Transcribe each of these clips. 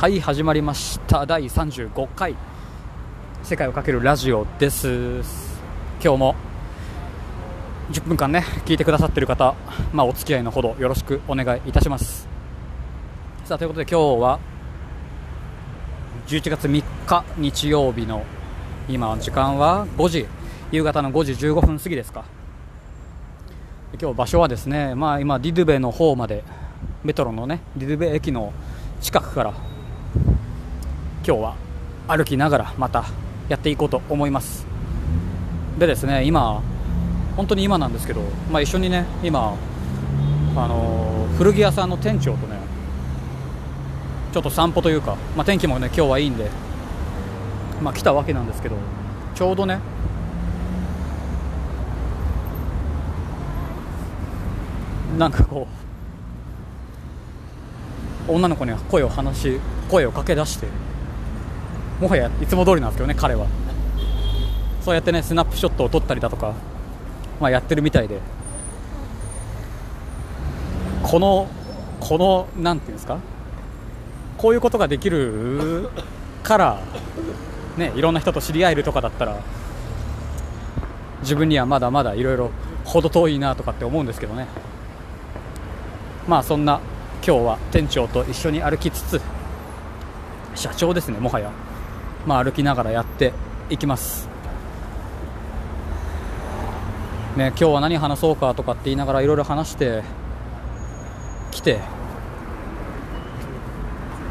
はい始まりました。第35回。世界をかけるラジオです。今日も10分間ね聞いてくださってる方、まあ、お付き合いのほどよろしくお願いいたします。さあということで今日は11月3日日曜日の今時間は5時。夕方の5時15分過ぎですか。今日場所はですね、まあ、今ディドゥベの方までメトロのねディドゥベ駅の近くから今日は歩きながらまたやっていこうと思います。でですね今本当に今なんですけど、まあ、一緒にね今あの古着屋さんの店長とねちょっと散歩というか、まあ、天気もね今日はいいんで、まあ、来たわけなんですけどちょうどねなんかこう女の子に声を話し声をかけ出してもはやいつも通りなんですけどね彼は。そうやってねスナップショットを撮ったりだとか、まあ、やってるみたいで。このこのなんていうんですか？こういうことができるからねいろんな人と知り合えるとかだったら自分にはまだまだいろいろ程遠いなとかって思うんですけどね。まあそんな今日は店長と一緒に歩きつつ社長ですねもはや。まあ、歩きながらやっていきます。ね今日は何話そうかとかって言いながらいろいろ話してきて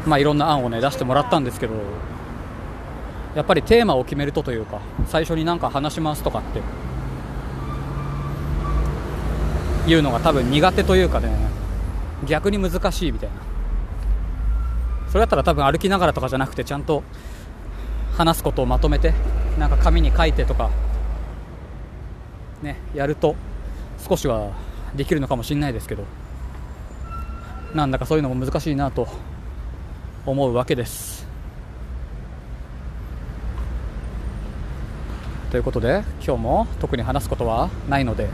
まあいろんな案をね出してもらったんですけどやっぱりテーマを決めるとというか最初に何か話しますとかっていうのが多分苦手というかね逆に難しいみたいな。それだったら多分歩きながらとかじゃなくてちゃんと話すことをまとめてなんか紙に書いてとかねやると少しはできるのかもしれないですけどなんだかそういうのも難しいなと思うわけです。ということで今日も特に話すことはないので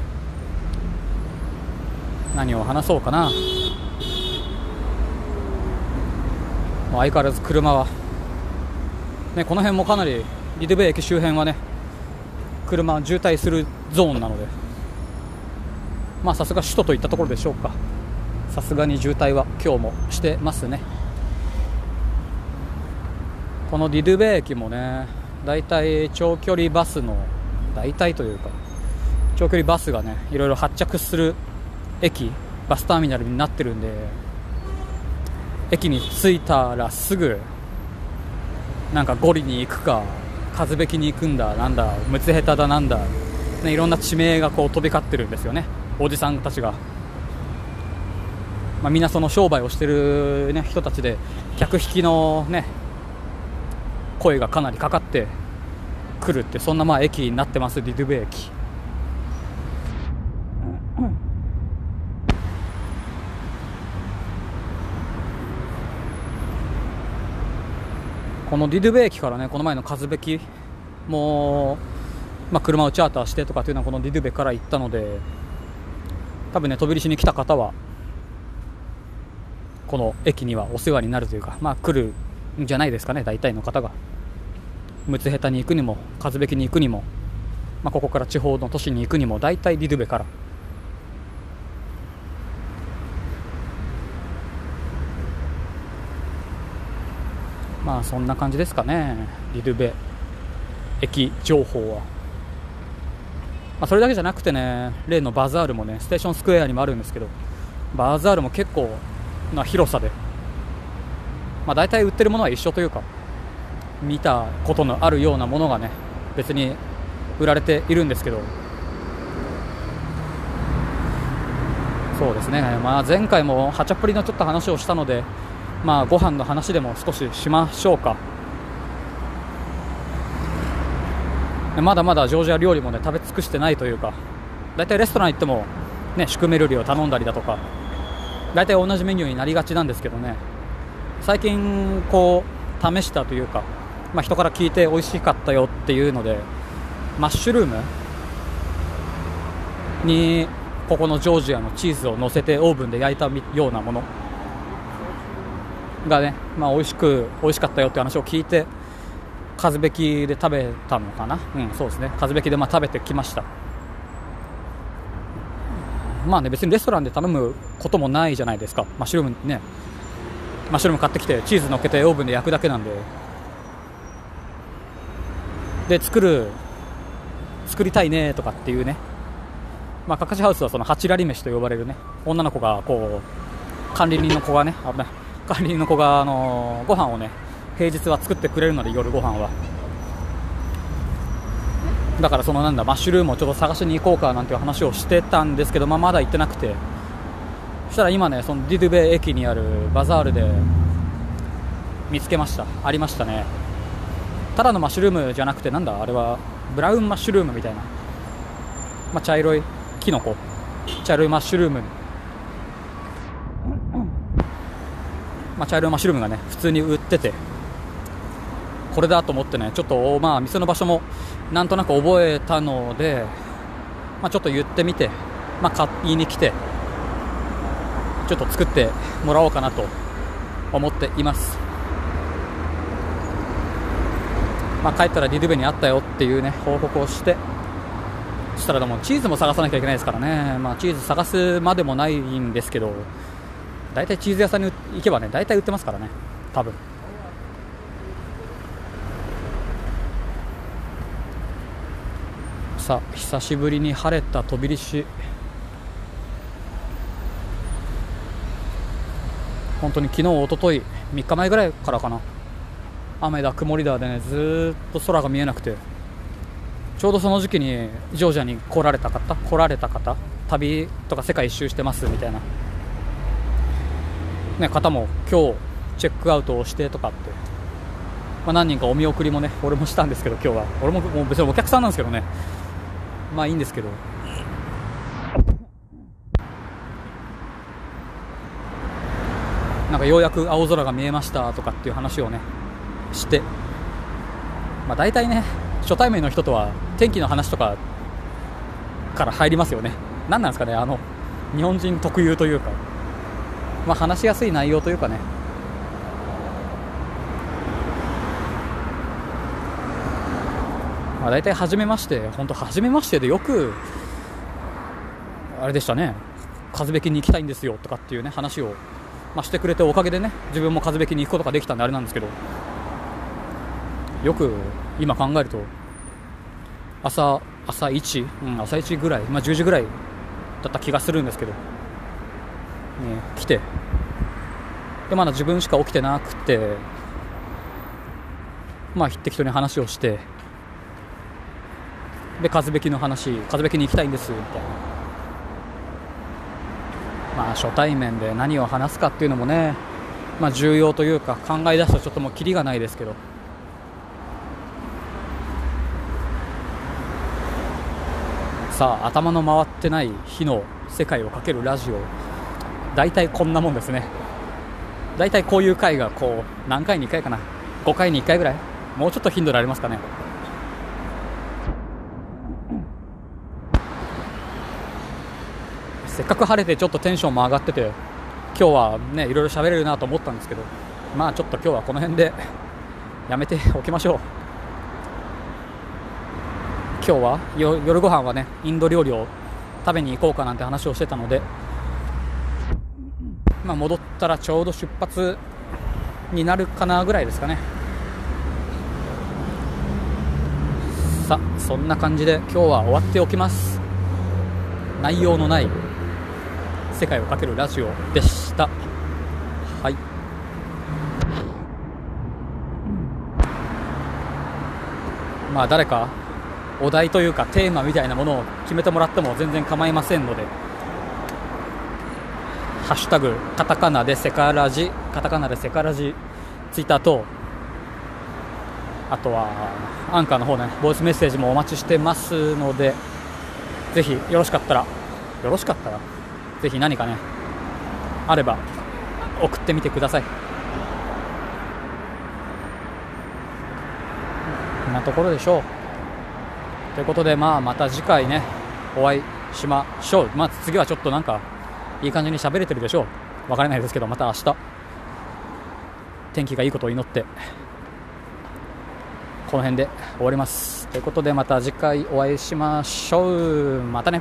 何を話そうかな。相変わらず車はね、この辺もかなりリドベ駅周辺はね車渋滞するゾーンなので。まあさすが首都といったところでしょうか。さすがに渋滞は今日もしてますね。このディドゥベ駅もね大体長距離バスの大体というか長距離バスがねいろいろ発着する駅バスターミナルになってるんで駅に着いたらすぐなんかゴリに行くか数べきに行くんだなんだむつ下手だなんだ、ね、いろんな地名がこう飛び交ってるんですよね。おじさんたちが、まあ、みんなその商売をしてる、ね、人たちで客引きのね声がかなりかかってくるってそんなまあ駅になってますリドゥベ駅。このディドゥベ駅からねこの前の和べきもまあ、車をチャーターしてとかっていうのはこのディドゥベから行ったので多分ね飛び石に来た方はこの駅にはお世話になるというかまあ来るんじゃないですかね大体の方が。むつ下手に行くにも和べきに行くにも、まあ、ここから地方の都市に行くにも大体ディドゥベからまあそんな感じですかね。リルベ。駅情報は、まあ、それだけじゃなくてね例のバザールもねステーションスクエアにもあるんですけどバザールも結構な広さで、まあ、大体売ってるものは一緒というか見たことのあるようなものがね別に売られているんですけど。そうですね、まあ、前回もハチャプリのちょっと話をしたのでまあ、ご飯の話でも少ししましょうか。まだまだジョージア料理もね食べ尽くしてないというか。大体レストラン行っても、ね、シュクメルリを頼んだりだとか。大体同じメニューになりがちなんですけどね。最近こう試したというか、まあ、人から聞いて美味しかったよっていうのでマッシュルームにここのジョージアのチーズを乗せてオーブンで焼いたようなもの。がね、まあ、美味しく美味しかったよって話を聞いて和べきで食べたのかな？うん。そうですね。和べきでまあ食べてきました。まあね別にレストランで頼むこともないじゃないですか。マッシュルームね。マッシュルーム買ってきてチーズ乗っけてオーブンで焼くだけなんで。で作る作りたいねとかっていうね。まあ、かかしハウスはそのハチラリ飯と呼ばれるね。女の子がこう管理人の子がね危ない管理の子があのご飯をね平日は作ってくれるので夜ご飯は。だからそのなんだマッシュルームをちょっと探しに行こうかなんていう話をしてたんですけど、まあ、まだ行ってなくて。そしたら今ねそのディドゥベ駅にあるバザールで見つけました。ありましたね。ただのマッシュルームじゃなくてなんだあれはブラウンマッシュルームみたいな、まあ、茶色いキノコ。茶色いマッシュルーム。まあ、茶色いマッシュルームがね普通に売っててこれだと思ってねちょっとまあ店の場所もなんとなく覚えたので、まあ、ちょっと言ってみて、まあ、買いに来てちょっと作ってもらおうかなと思っています、まあ、帰ったらディドゥベにあったよっていうね報告をしてそしたらでもチーズも探さなきゃいけないですからね、まあ、チーズ探すまでもないんですけど大体チーズ屋さんに行けばね大体売ってますからね。多分。さあ久しぶりに晴れた飛び石本当に昨日一昨日3日前ぐらいからかな。雨だ曇りだでねずっと空が見えなくて。ちょうどその時期にジョージアに来られた方来られた方旅とか世界一周してますみたいな、ね、方も今日チェックアウトをしてとかって、まあ、何人かお見送りもね俺もしたんですけど今日は。俺ももう別にお客さんなんですけどね。まあいいんですけど。なんかようやく青空が見えましたとかっていう話をねして。まあ大体ね初対面の人とは天気の話とかから入りますよね。何なんですかねあの日本人特有というか、まあ、話しやすい内容というかね。まあ、大体初めまして本当初めましてでよくあれでしたね。風べきに行きたいんですよとかっていうね話を、まあ、してくれておかげでね自分も風べきに行くことができたんであれなんですけど。よく今考えると朝朝1、うん、朝1ぐらい、まあ、10時ぐらいだった気がするんですけど、来て。でまだ自分しか起きてなくて。まあ適当に話をして。で風べきの話風べきに行きたいんですみたいな。まあ初対面で何を話すかっていうのもねまあ重要というか考え出すとちょっともうキリがないですけど。さあ頭の回ってない日の世界をかけるラジオ。大体こんなもんですね。大体こういう回がこう何回に1回かな。5回に1回ぐらい。もうちょっと頻度でありますかね。せっかく晴れてちょっとテンションも上がってて今日はねいろいろ喋れるなと思ったんですけどまあちょっと今日はこの辺でやめておきましょう。今日は夜ご飯はねインド料理を食べに行こうかなんて話をしてたので、まあ、戻ったらちょうど出発になるかなぐらいですかね。さあそんな感じで今日は終わっておきます。内容のない世界をかけるラジオでした。はい。まあ誰かお題というかテーマみたいなものを決めてもらっても全然構いませんので「ハッシュタグカタカナでセカラジ」カタカナでセカラジツイッターとあとはアンカーの方ねボイスメッセージもお待ちしてますのでぜひよろしかったらよろしかったらぜひ何かねあれば送ってみてくださいこんなところでしょうということで、まあ、また次回ね、お会いしましょう。まあ、次はちょっとなんか、いい感じに喋れてるでしょう。わからないですけど、また明日。天気がいいことを祈ってこの辺で終わりますということでまた次回お会いしましょうまたね